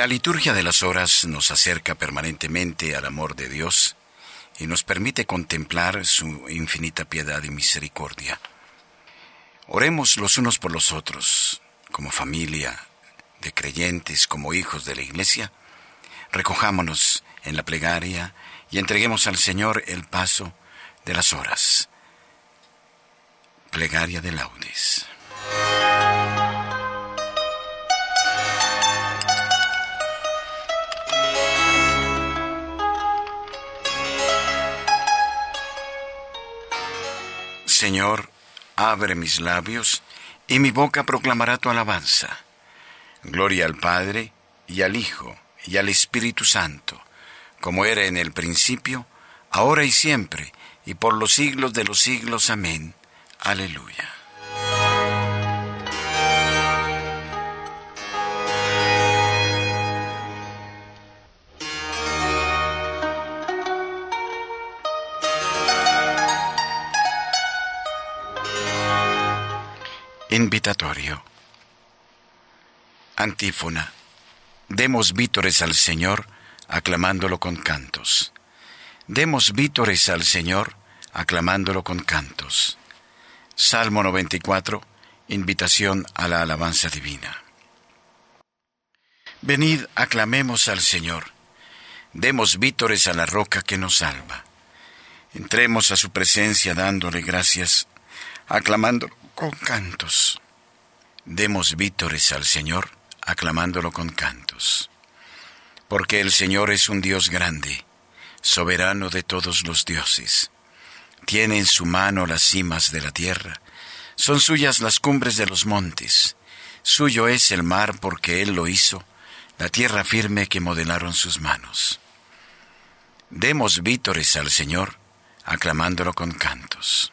La liturgia de las horas nos acerca permanentemente al amor de Dios y nos permite contemplar su infinita piedad y misericordia. Oremos los unos por los otros, como familia de creyentes, como hijos de la Iglesia. Recojámonos en la plegaria y entreguemos al Señor el paso de las horas. Plegaria de laudes. Señor, abre mis labios, y mi boca proclamará tu alabanza. Gloria al Padre, y al Hijo, y al Espíritu Santo, como era en el principio, ahora y siempre, y por los siglos de los siglos. Amén. Aleluya. Invitatorio. Antífona. Demos vítores al Señor, aclamándolo con cantos. Demos vítores al Señor, aclamándolo con cantos. Salmo 94. Invitación a la alabanza divina. Venid, aclamemos al Señor. Demos vítores a la roca que nos salva. Entremos a su presencia dándole gracias, aclamándolo con cantos. Demos vítores al Señor, aclamándolo con cantos. Porque el Señor es un Dios grande, soberano de todos los dioses. Tiene en su mano las cimas de la tierra, son suyas las cumbres de los montes, suyo es el mar porque Él lo hizo, la tierra firme que modelaron sus manos. Demos vítores al Señor, aclamándolo con cantos.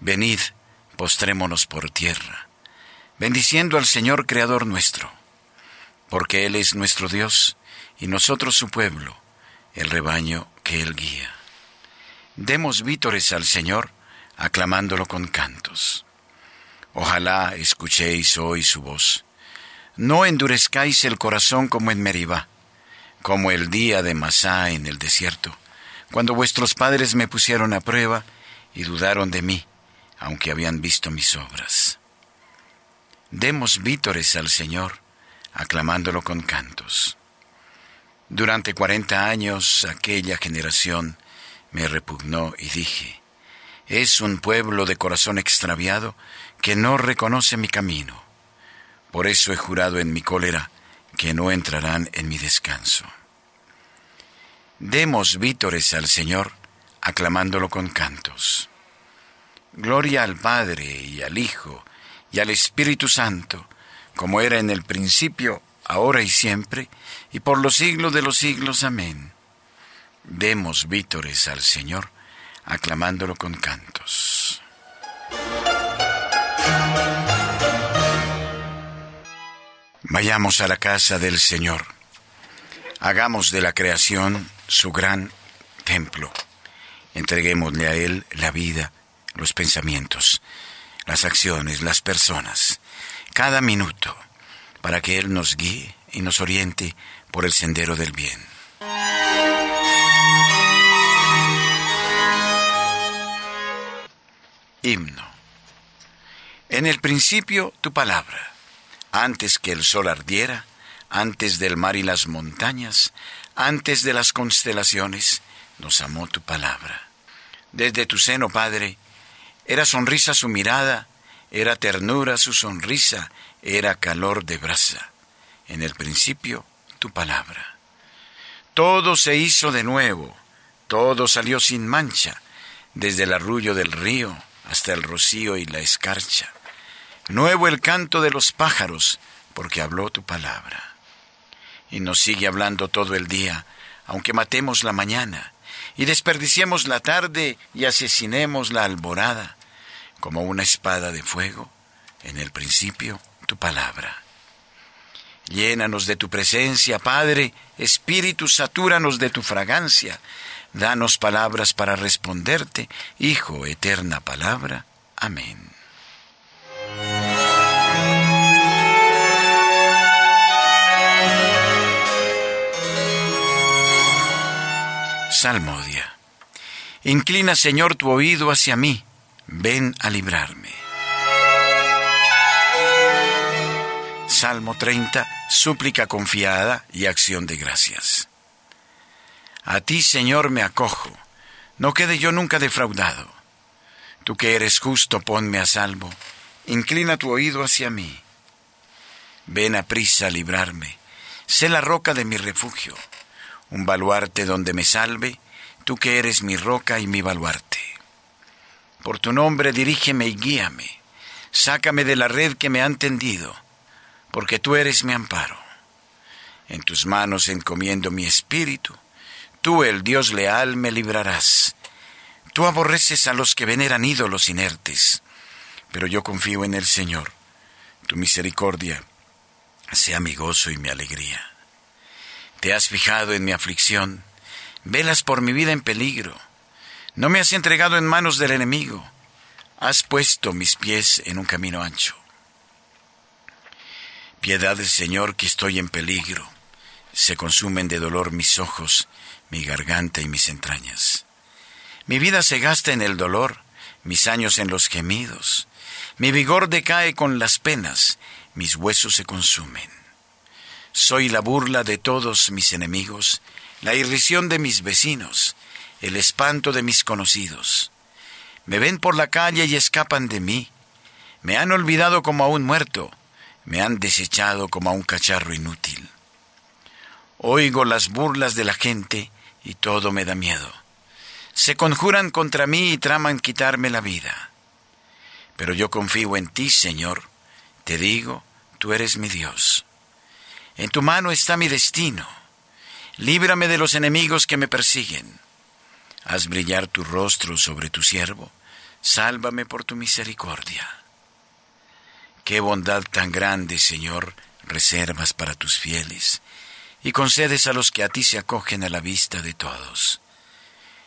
Venid, postrémonos por tierra, bendiciendo al Señor Creador nuestro, porque Él es nuestro Dios y nosotros su pueblo, el rebaño que Él guía. Demos vítores al Señor, aclamándolo con cantos. Ojalá escuchéis hoy su voz. No endurezcáis el corazón como en Meribá, como el día de Masá en el desierto, cuando vuestros padres me pusieron a prueba y dudaron de mí aunque habían visto mis obras. Demos vítores al Señor, aclamándolo con cantos. Durante cuarenta años aquella generación me repugnó y dije, es un pueblo de corazón extraviado que no reconoce mi camino. Por eso he jurado en mi cólera que no entrarán en mi descanso. Demos vítores al Señor, aclamándolo con cantos. Gloria al Padre y al Hijo y al Espíritu Santo, como era en el principio, ahora y siempre, y por los siglos de los siglos. Amén. Demos vítores al Señor, aclamándolo con cantos. Vayamos a la casa del Señor. Hagamos de la creación su gran templo. Entreguémosle a Él la vida los pensamientos, las acciones, las personas, cada minuto, para que Él nos guíe y nos oriente por el sendero del bien. Himno. En el principio tu palabra, antes que el sol ardiera, antes del mar y las montañas, antes de las constelaciones, nos amó tu palabra. Desde tu seno, Padre, era sonrisa su mirada, era ternura su sonrisa, era calor de brasa. En el principio, tu palabra. Todo se hizo de nuevo, todo salió sin mancha, desde el arrullo del río hasta el rocío y la escarcha. Nuevo el canto de los pájaros, porque habló tu palabra. Y nos sigue hablando todo el día, aunque matemos la mañana, y desperdiciemos la tarde y asesinemos la alborada como una espada de fuego, en el principio tu palabra. Llénanos de tu presencia, Padre, Espíritu, satúranos de tu fragancia. Danos palabras para responderte, Hijo, eterna palabra. Amén. Salmodia. Inclina, Señor, tu oído hacia mí ven a librarme. Salmo 30, súplica confiada y acción de gracias. A ti, Señor, me acojo, no quede yo nunca defraudado. Tú que eres justo, ponme a salvo, inclina tu oído hacia mí. Ven a prisa a librarme, sé la roca de mi refugio, un baluarte donde me salve, tú que eres mi roca y mi baluarte. Por tu nombre dirígeme y guíame, sácame de la red que me han tendido, porque tú eres mi amparo. En tus manos encomiendo mi espíritu, tú el Dios leal me librarás. Tú aborreces a los que veneran ídolos inertes, pero yo confío en el Señor. Tu misericordia sea mi gozo y mi alegría. Te has fijado en mi aflicción, velas por mi vida en peligro. No me has entregado en manos del enemigo, has puesto mis pies en un camino ancho. Piedad del Señor que estoy en peligro, se consumen de dolor mis ojos, mi garganta y mis entrañas. Mi vida se gasta en el dolor, mis años en los gemidos, mi vigor decae con las penas, mis huesos se consumen. Soy la burla de todos mis enemigos, la irrisión de mis vecinos, el espanto de mis conocidos. Me ven por la calle y escapan de mí. Me han olvidado como a un muerto, me han desechado como a un cacharro inútil. Oigo las burlas de la gente y todo me da miedo. Se conjuran contra mí y traman quitarme la vida. Pero yo confío en ti, Señor. Te digo, tú eres mi Dios. En tu mano está mi destino. Líbrame de los enemigos que me persiguen. Haz brillar tu rostro sobre tu siervo. Sálvame por tu misericordia. Qué bondad tan grande, Señor, reservas para tus fieles, y concedes a los que a ti se acogen a la vista de todos.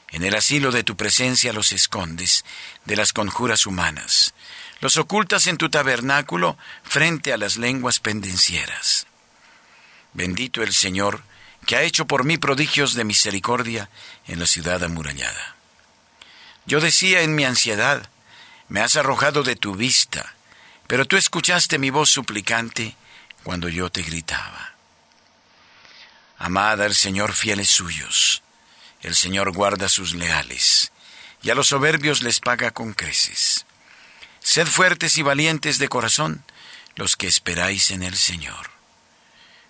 En el asilo de tu presencia los escondes de las conjuras humanas, los ocultas en tu tabernáculo frente a las lenguas pendencieras. Bendito el Señor, que ha hecho por mí prodigios de misericordia en la ciudad amurallada. Yo decía en mi ansiedad, me has arrojado de tu vista, pero tú escuchaste mi voz suplicante cuando yo te gritaba. Amad al Señor fieles suyos, el Señor guarda sus leales, y a los soberbios les paga con creces. Sed fuertes y valientes de corazón los que esperáis en el Señor.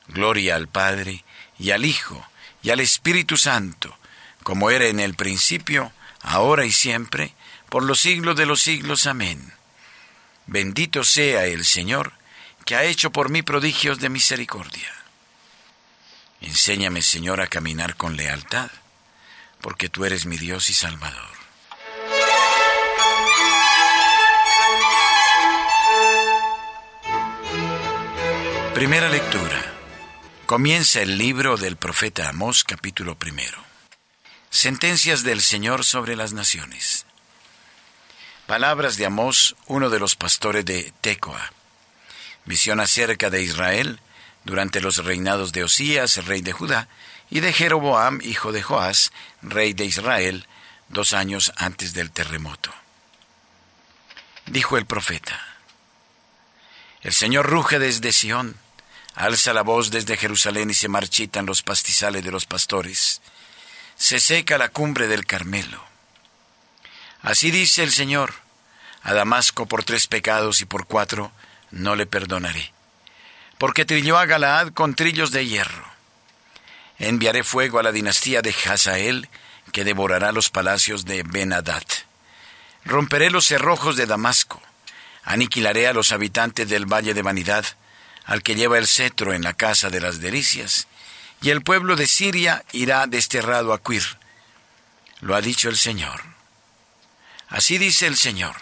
Gloria al Padre, y al Hijo, y al Espíritu Santo, como era en el principio, ahora y siempre, por los siglos de los siglos. Amén. Bendito sea el Señor, que ha hecho por mí prodigios de misericordia. Enséñame, Señor, a caminar con lealtad, porque tú eres mi Dios y Salvador. Primera lectura. Comienza el libro del profeta Amós capítulo primero. Sentencias del Señor sobre las naciones. Palabras de Amós, uno de los pastores de Tecoa. Visión acerca de Israel durante los reinados de Osías, rey de Judá, y de Jeroboam, hijo de Joás, rey de Israel, dos años antes del terremoto. Dijo el profeta, El Señor ruge desde Sión, Alza la voz desde Jerusalén y se marchitan los pastizales de los pastores. Se seca la cumbre del Carmelo. Así dice el Señor, a Damasco por tres pecados y por cuatro no le perdonaré, porque trilló a Galaad con trillos de hierro. Enviaré fuego a la dinastía de Hazael, que devorará los palacios de Ben-Hadad. Romperé los cerrojos de Damasco, aniquilaré a los habitantes del valle de Vanidad, al que lleva el cetro en la casa de las delicias, y el pueblo de Siria irá desterrado a Quir. Lo ha dicho el Señor. Así dice el Señor.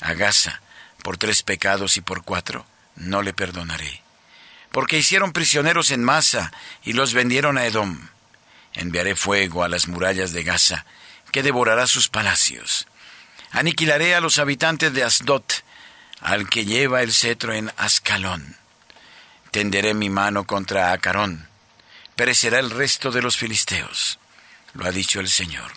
A Gaza, por tres pecados y por cuatro, no le perdonaré. Porque hicieron prisioneros en masa y los vendieron a Edom. Enviaré fuego a las murallas de Gaza, que devorará sus palacios. Aniquilaré a los habitantes de Asdod, al que lleva el cetro en Ascalón tenderé mi mano contra Acarón, perecerá el resto de los filisteos. lo ha dicho el Señor.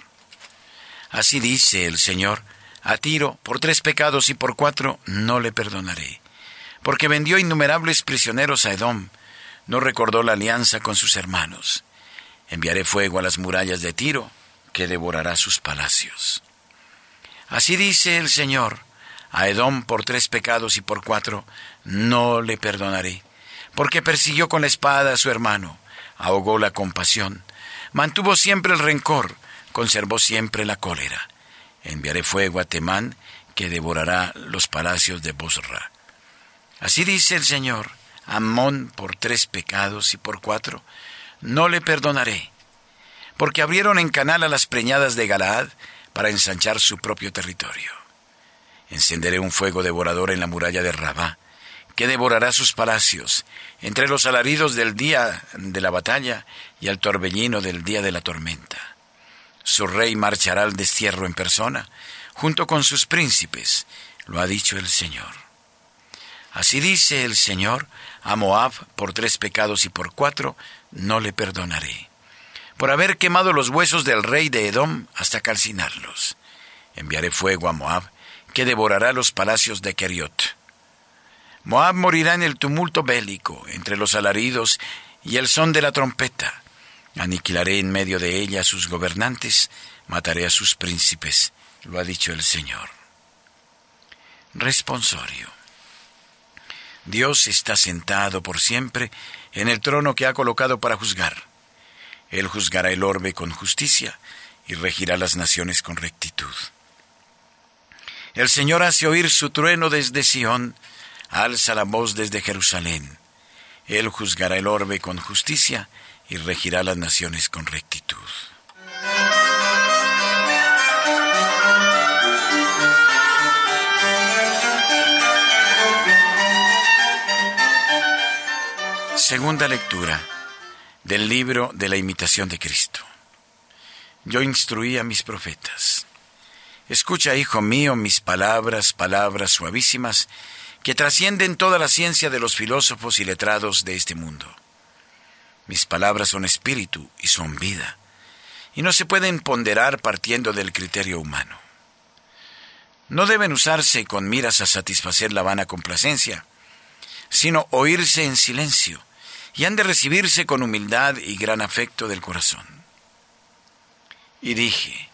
Así dice el Señor, a Tiro, por tres pecados y por cuatro, no le perdonaré. Porque vendió innumerables prisioneros a Edom, no recordó la alianza con sus hermanos. Enviaré fuego a las murallas de Tiro, que devorará sus palacios. Así dice el Señor, a Edom por tres pecados y por cuatro, no le perdonaré, porque persiguió con la espada a su hermano, ahogó la compasión, mantuvo siempre el rencor, conservó siempre la cólera enviaré fuego a Temán que devorará los palacios de Bosra. Así dice el Señor, Amón por tres pecados y por cuatro, no le perdonaré, porque abrieron en canal a las preñadas de Galaad para ensanchar su propio territorio. Encenderé un fuego devorador en la muralla de Rabá, que devorará sus palacios, entre los alaridos del día de la batalla y al torbellino del día de la tormenta. Su rey marchará al destierro en persona, junto con sus príncipes, lo ha dicho el Señor. Así dice el Señor, a Moab por tres pecados y por cuatro, no le perdonaré. Por haber quemado los huesos del rey de Edom hasta calcinarlos. Enviaré fuego a Moab, que devorará los palacios de Keriot. Moab morirá en el tumulto bélico, entre los alaridos y el son de la trompeta. Aniquilaré en medio de ella a sus gobernantes, mataré a sus príncipes, lo ha dicho el Señor. Responsorio. Dios está sentado por siempre en el trono que ha colocado para juzgar. Él juzgará el orbe con justicia y regirá las naciones con rectitud. El Señor hace oír su trueno desde Sión, alza la voz desde Jerusalén. Él juzgará el orbe con justicia y regirá las naciones con rectitud. Segunda lectura del libro de la imitación de Cristo. Yo instruí a mis profetas. Escucha, hijo mío, mis palabras, palabras suavísimas, que trascienden toda la ciencia de los filósofos y letrados de este mundo mis palabras son espíritu y son vida, y no se pueden ponderar partiendo del criterio humano. No deben usarse con miras a satisfacer la vana complacencia, sino oírse en silencio, y han de recibirse con humildad y gran afecto del corazón. Y dije,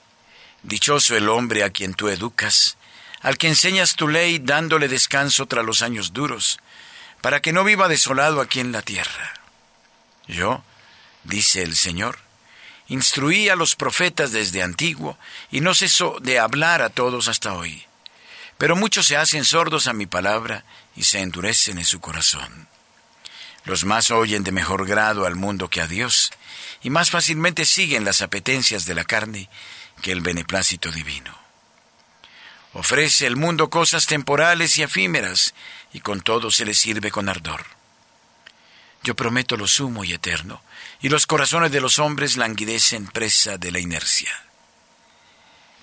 Dichoso el hombre a quien tú educas, al que enseñas tu ley dándole descanso tras los años duros, para que no viva desolado aquí en la tierra. Yo, dice el Señor, instruí a los profetas desde antiguo y no ceso de hablar a todos hasta hoy. Pero muchos se hacen sordos a mi palabra y se endurecen en su corazón. Los más oyen de mejor grado al mundo que a Dios, y más fácilmente siguen las apetencias de la carne que el beneplácito divino. Ofrece el mundo cosas temporales y efímeras, y con todo se le sirve con ardor. Yo prometo lo sumo y eterno, y los corazones de los hombres languidecen presa de la inercia.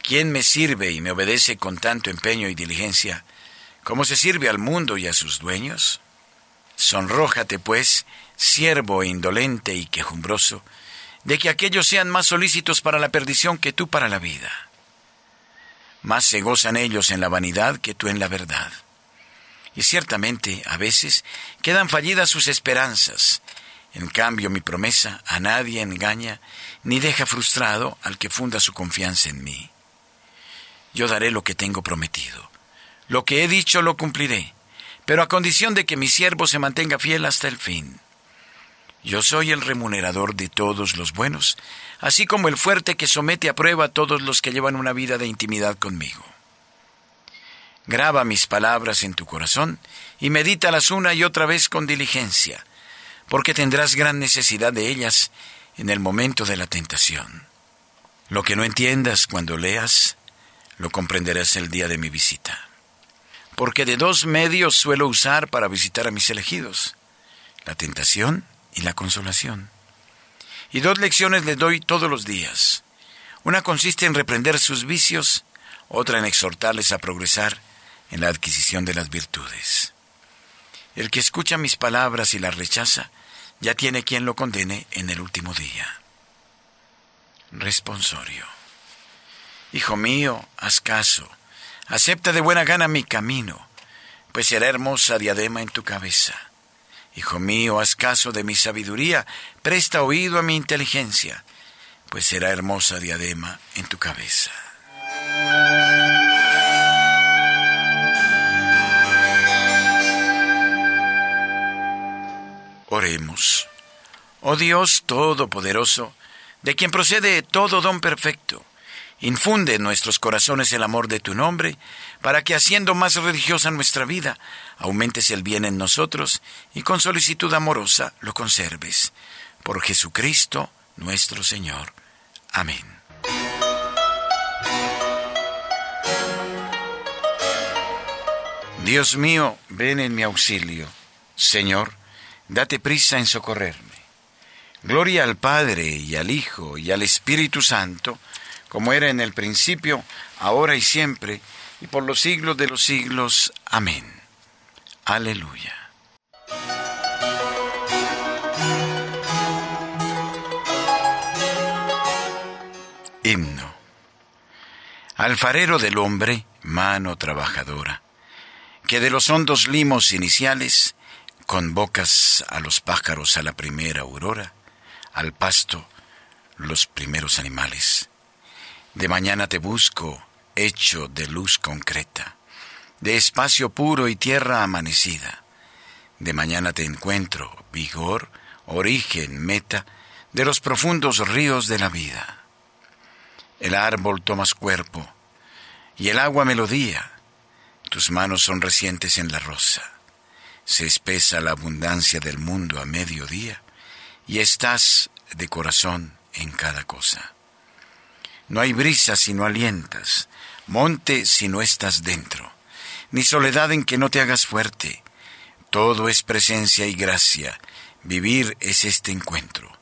¿Quién me sirve y me obedece con tanto empeño y diligencia, como se sirve al mundo y a sus dueños? Sonrójate, pues, siervo indolente y quejumbroso, de que aquellos sean más solícitos para la perdición que tú para la vida. Más se gozan ellos en la vanidad que tú en la verdad. Y ciertamente, a veces, quedan fallidas sus esperanzas. En cambio, mi promesa a nadie engaña, ni deja frustrado al que funda su confianza en mí. Yo daré lo que tengo prometido. Lo que he dicho lo cumpliré, pero a condición de que mi siervo se mantenga fiel hasta el fin. Yo soy el remunerador de todos los buenos, así como el fuerte que somete a prueba a todos los que llevan una vida de intimidad conmigo. Graba mis palabras en tu corazón y medítalas una y otra vez con diligencia, porque tendrás gran necesidad de ellas en el momento de la tentación. Lo que no entiendas cuando leas, lo comprenderás el día de mi visita. Porque de dos medios suelo usar para visitar a mis elegidos, la tentación y la consolación. Y dos lecciones les doy todos los días. Una consiste en reprender sus vicios, otra en exhortarles a progresar en la adquisición de las virtudes. El que escucha mis palabras y las rechaza, ya tiene quien lo condene en el último día. Responsorio. Hijo mío, haz caso, acepta de buena gana mi camino, pues será hermosa diadema en tu cabeza. Hijo mío, haz caso de mi sabiduría, presta oído a mi inteligencia, pues será hermosa diadema en tu cabeza. Oremos. Oh Dios Todopoderoso, de quien procede todo don perfecto, infunde en nuestros corazones el amor de tu nombre, para que haciendo más religiosa nuestra vida, aumentes el bien en nosotros y con solicitud amorosa lo conserves. Por Jesucristo nuestro Señor. Amén. Dios mío, ven en mi auxilio. Señor, date prisa en socorrerme. Gloria al Padre y al Hijo y al Espíritu Santo, como era en el principio, ahora y siempre, y por los siglos de los siglos. Amén. Aleluya. Himno. Alfarero del hombre, mano trabajadora, que de los hondos limos iniciales convocas a los pájaros a la primera aurora, al pasto los primeros animales. De mañana te busco, hecho de luz concreta, de espacio puro y tierra amanecida. De mañana te encuentro, vigor, origen, meta, de los profundos ríos de la vida. El árbol tomas cuerpo, y el agua melodía, tus manos son recientes en la rosa. Se espesa la abundancia del mundo a mediodía, y estás de corazón en cada cosa. No hay brisa si no alientas, monte si no estás dentro, ni soledad en que no te hagas fuerte. Todo es presencia y gracia, vivir es este encuentro,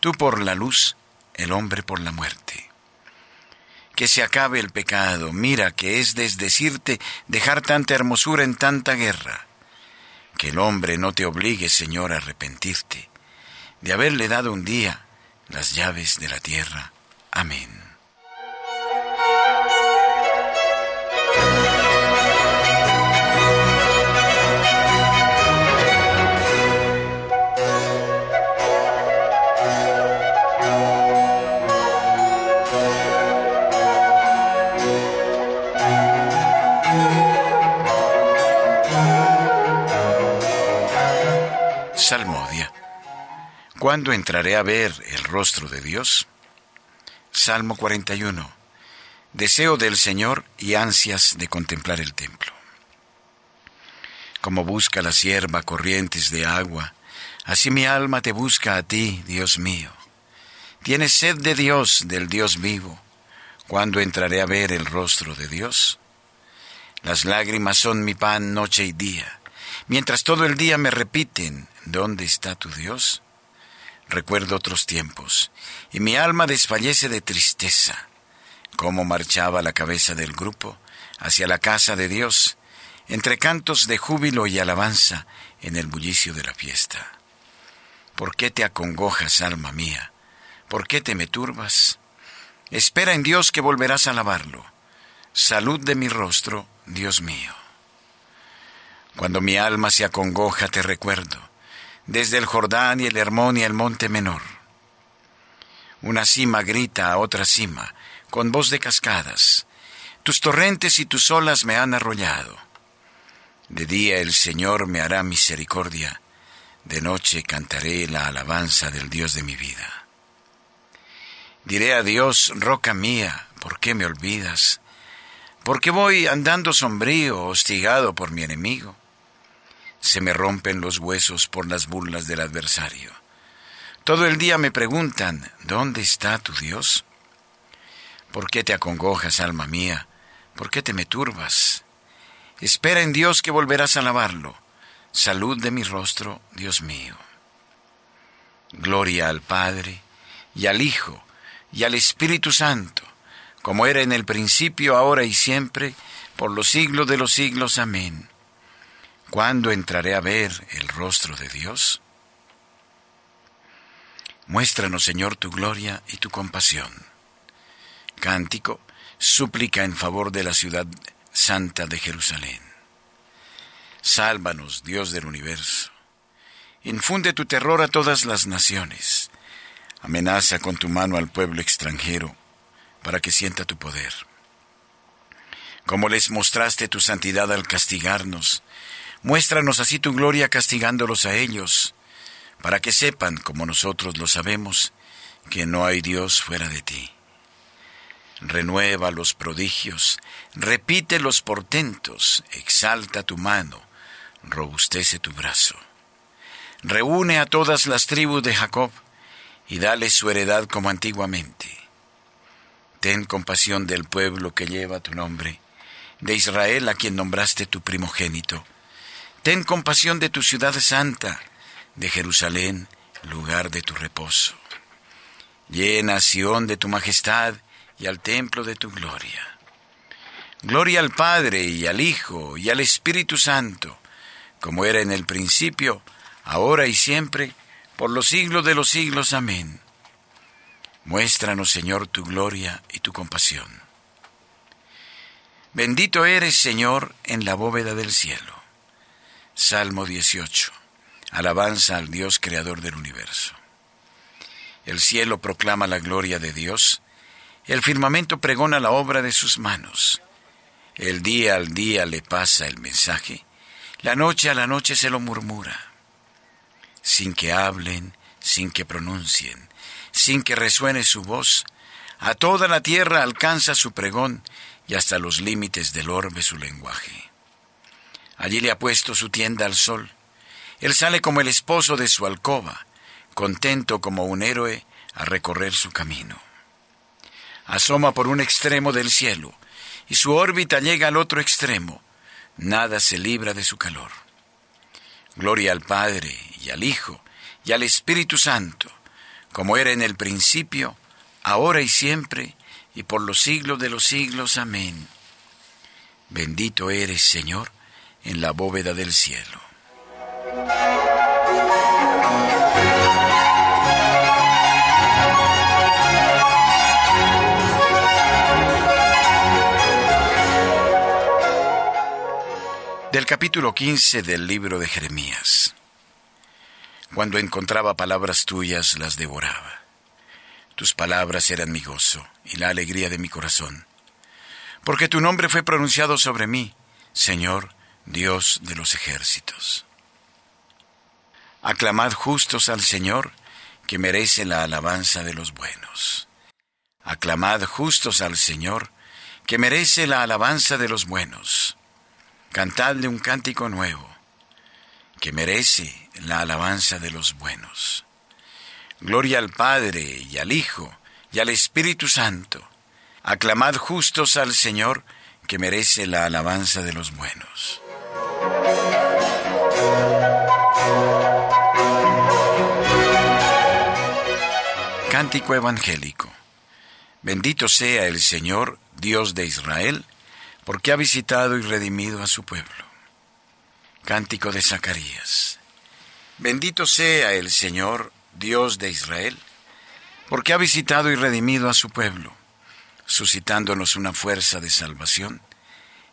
tú por la luz, el hombre por la muerte. Que se acabe el pecado, mira que es desdecirte dejar tanta hermosura en tanta guerra. Que el hombre no te obligue, Señor, a arrepentirte de haberle dado un día las llaves de la tierra. Amén. ¿Cuándo entraré a ver el rostro de Dios? Salmo 41. Deseo del Señor y ansias de contemplar el templo. Como busca la sierva corrientes de agua, así mi alma te busca a ti, Dios mío. Tienes sed de Dios, del Dios vivo. ¿Cuándo entraré a ver el rostro de Dios? Las lágrimas son mi pan noche y día, mientras todo el día me repiten, ¿dónde está tu Dios? Recuerdo otros tiempos, y mi alma desfallece de tristeza. Cómo marchaba la cabeza del grupo hacia la casa de Dios, entre cantos de júbilo y alabanza en el bullicio de la fiesta. ¿Por qué te acongojas, alma mía? ¿Por qué te me turbas? Espera en Dios que volverás a alabarlo. Salud de mi rostro, Dios mío. Cuando mi alma se acongoja te recuerdo desde el Jordán y el Hermón y el monte menor. Una cima grita a otra cima, con voz de cascadas. Tus torrentes y tus olas me han arrollado. De día el Señor me hará misericordia, de noche cantaré la alabanza del Dios de mi vida. Diré a Dios, roca mía, ¿por qué me olvidas? ¿Por qué voy andando sombrío, hostigado por mi enemigo? Se me rompen los huesos por las burlas del adversario. Todo el día me preguntan, ¿dónde está tu Dios? ¿Por qué te acongojas, alma mía? ¿Por qué te me turbas? Espera en Dios que volverás a alabarlo. Salud de mi rostro, Dios mío. Gloria al Padre, y al Hijo, y al Espíritu Santo, como era en el principio, ahora y siempre, por los siglos de los siglos. Amén. ¿Cuándo entraré a ver el rostro de Dios? Muéstranos, Señor, tu gloria y tu compasión Cántico, súplica en favor de la ciudad santa de Jerusalén. Sálvanos, Dios del universo. Infunde tu terror a todas las naciones. Amenaza con tu mano al pueblo extranjero para que sienta tu poder. Como les mostraste tu santidad al castigarnos, muéstranos así tu gloria castigándolos a ellos, para que sepan, como nosotros lo sabemos, que no hay Dios fuera de ti. Renueva los prodigios, repite los portentos, exalta tu mano, robustece tu brazo. Reúne a todas las tribus de Jacob y dale su heredad como antiguamente. Ten compasión del pueblo que lleva tu nombre, de Israel a quien nombraste tu primogénito. Ten compasión de tu ciudad santa, de Jerusalén, lugar de tu reposo. Llena Sión de tu majestad y al templo de tu gloria. Gloria al Padre y al Hijo y al Espíritu Santo, como era en el principio, ahora y siempre, por los siglos de los siglos. Amén. Muéstranos, Señor, tu gloria y tu compasión. Bendito eres, Señor, en la bóveda del cielo. Salmo 18. Alabanza al Dios creador del universo. El cielo proclama la gloria de Dios, el firmamento pregona la obra de sus manos. El día al día le pasa el mensaje, la noche a la noche se lo murmura. Sin que hablen, sin que pronuncien, sin que resuene su voz, a toda la tierra alcanza su pregón y hasta los límites del orbe su lenguaje. Allí le ha puesto su tienda al sol. Él sale como el esposo de su alcoba, contento como un héroe a recorrer su camino. Asoma por un extremo del cielo, y su órbita llega al otro extremo. Nada se libra de su calor. Gloria al Padre y al Hijo y al Espíritu Santo, como era en el principio, ahora y siempre, y por los siglos de los siglos. Amén. Bendito eres, Señor, en la bóveda del cielo. Del capítulo 15 del libro de Jeremías. Cuando encontraba palabras tuyas, las devoraba. Tus palabras eran mi gozo y la alegría de mi corazón. Porque tu nombre fue pronunciado sobre mí, Señor, Dios de los ejércitos. Aclamad justos al Señor, que merece la alabanza de los buenos. Aclamad justos al Señor, que merece la alabanza de los buenos. Cantadle un cántico nuevo, que merece la alabanza de los buenos. Gloria al Padre y al Hijo y al Espíritu Santo. Aclamad justos al Señor, que merece la alabanza de los buenos. Cántico Evangélico. Bendito sea el Señor, Dios de Israel, porque ha visitado y redimido a su pueblo. Cántico de Zacarías. Bendito sea el Señor, Dios de Israel, porque ha visitado y redimido a su pueblo, suscitándonos una fuerza de salvación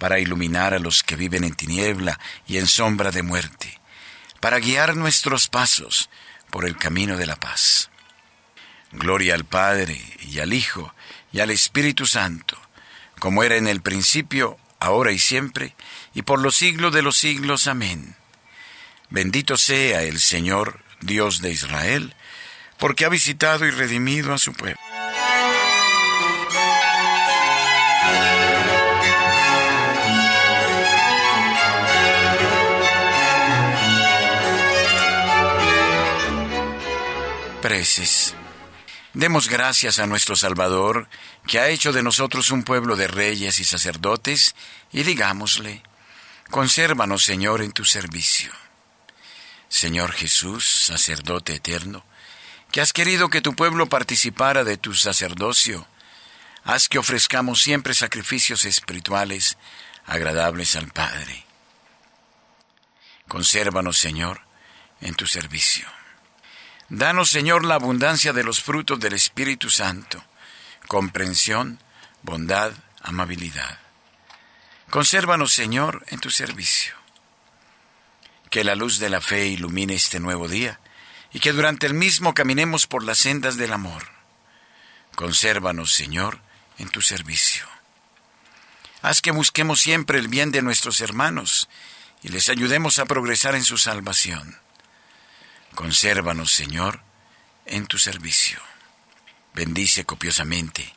para iluminar a los que viven en tiniebla y en sombra de muerte, para guiar nuestros pasos por el camino de la paz. Gloria al Padre y al Hijo y al Espíritu Santo, como era en el principio, ahora y siempre, y por los siglos de los siglos. Amén. Bendito sea el Señor, Dios de Israel, porque ha visitado y redimido a su pueblo. Demos gracias a nuestro Salvador, que ha hecho de nosotros un pueblo de reyes y sacerdotes, y digámosle, consérvanos, Señor, en tu servicio. Señor Jesús, sacerdote eterno, que has querido que tu pueblo participara de tu sacerdocio, haz que ofrezcamos siempre sacrificios espirituales agradables al Padre. Consérvanos, Señor, en tu servicio. Danos, Señor, la abundancia de los frutos del Espíritu Santo, comprensión, bondad, amabilidad. Consérvanos, Señor, en tu servicio. Que la luz de la fe ilumine este nuevo día y que durante el mismo caminemos por las sendas del amor. Consérvanos, Señor, en tu servicio. Haz que busquemos siempre el bien de nuestros hermanos y les ayudemos a progresar en su salvación. Consérvanos, Señor, en tu servicio. Bendice copiosamente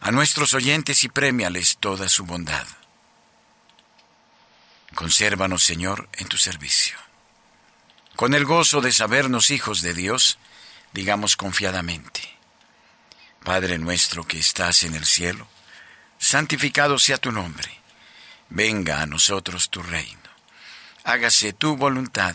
a nuestros oyentes y premiales toda su bondad. Consérvanos, Señor, en tu servicio. Con el gozo de sabernos hijos de Dios, digamos confiadamente, Padre nuestro que estás en el cielo, santificado sea tu nombre, venga a nosotros tu reino, hágase tu voluntad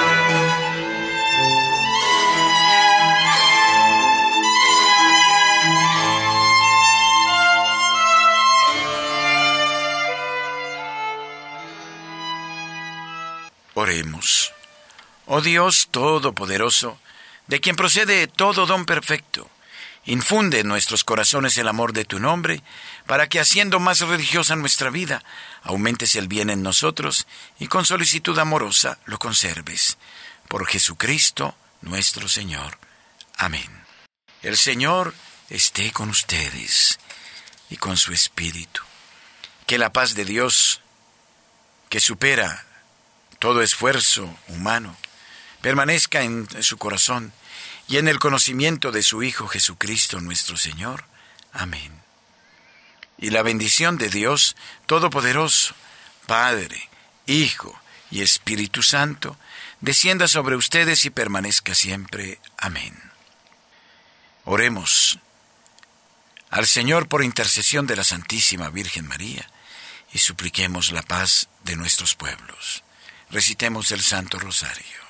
Oh Dios Todopoderoso, de quien procede todo don perfecto, infunde en nuestros corazones el amor de tu nombre, para que haciendo más religiosa nuestra vida, aumentes el bien en nosotros y con solicitud amorosa lo conserves. Por Jesucristo nuestro Señor. Amén. El Señor esté con ustedes y con su Espíritu. Que la paz de Dios, que supera todo esfuerzo humano permanezca en su corazón y en el conocimiento de su Hijo Jesucristo nuestro Señor. Amén. Y la bendición de Dios Todopoderoso, Padre, Hijo y Espíritu Santo, descienda sobre ustedes y permanezca siempre. Amén. Oremos al Señor por intercesión de la Santísima Virgen María y supliquemos la paz de nuestros pueblos recitemos el Santo Rosario.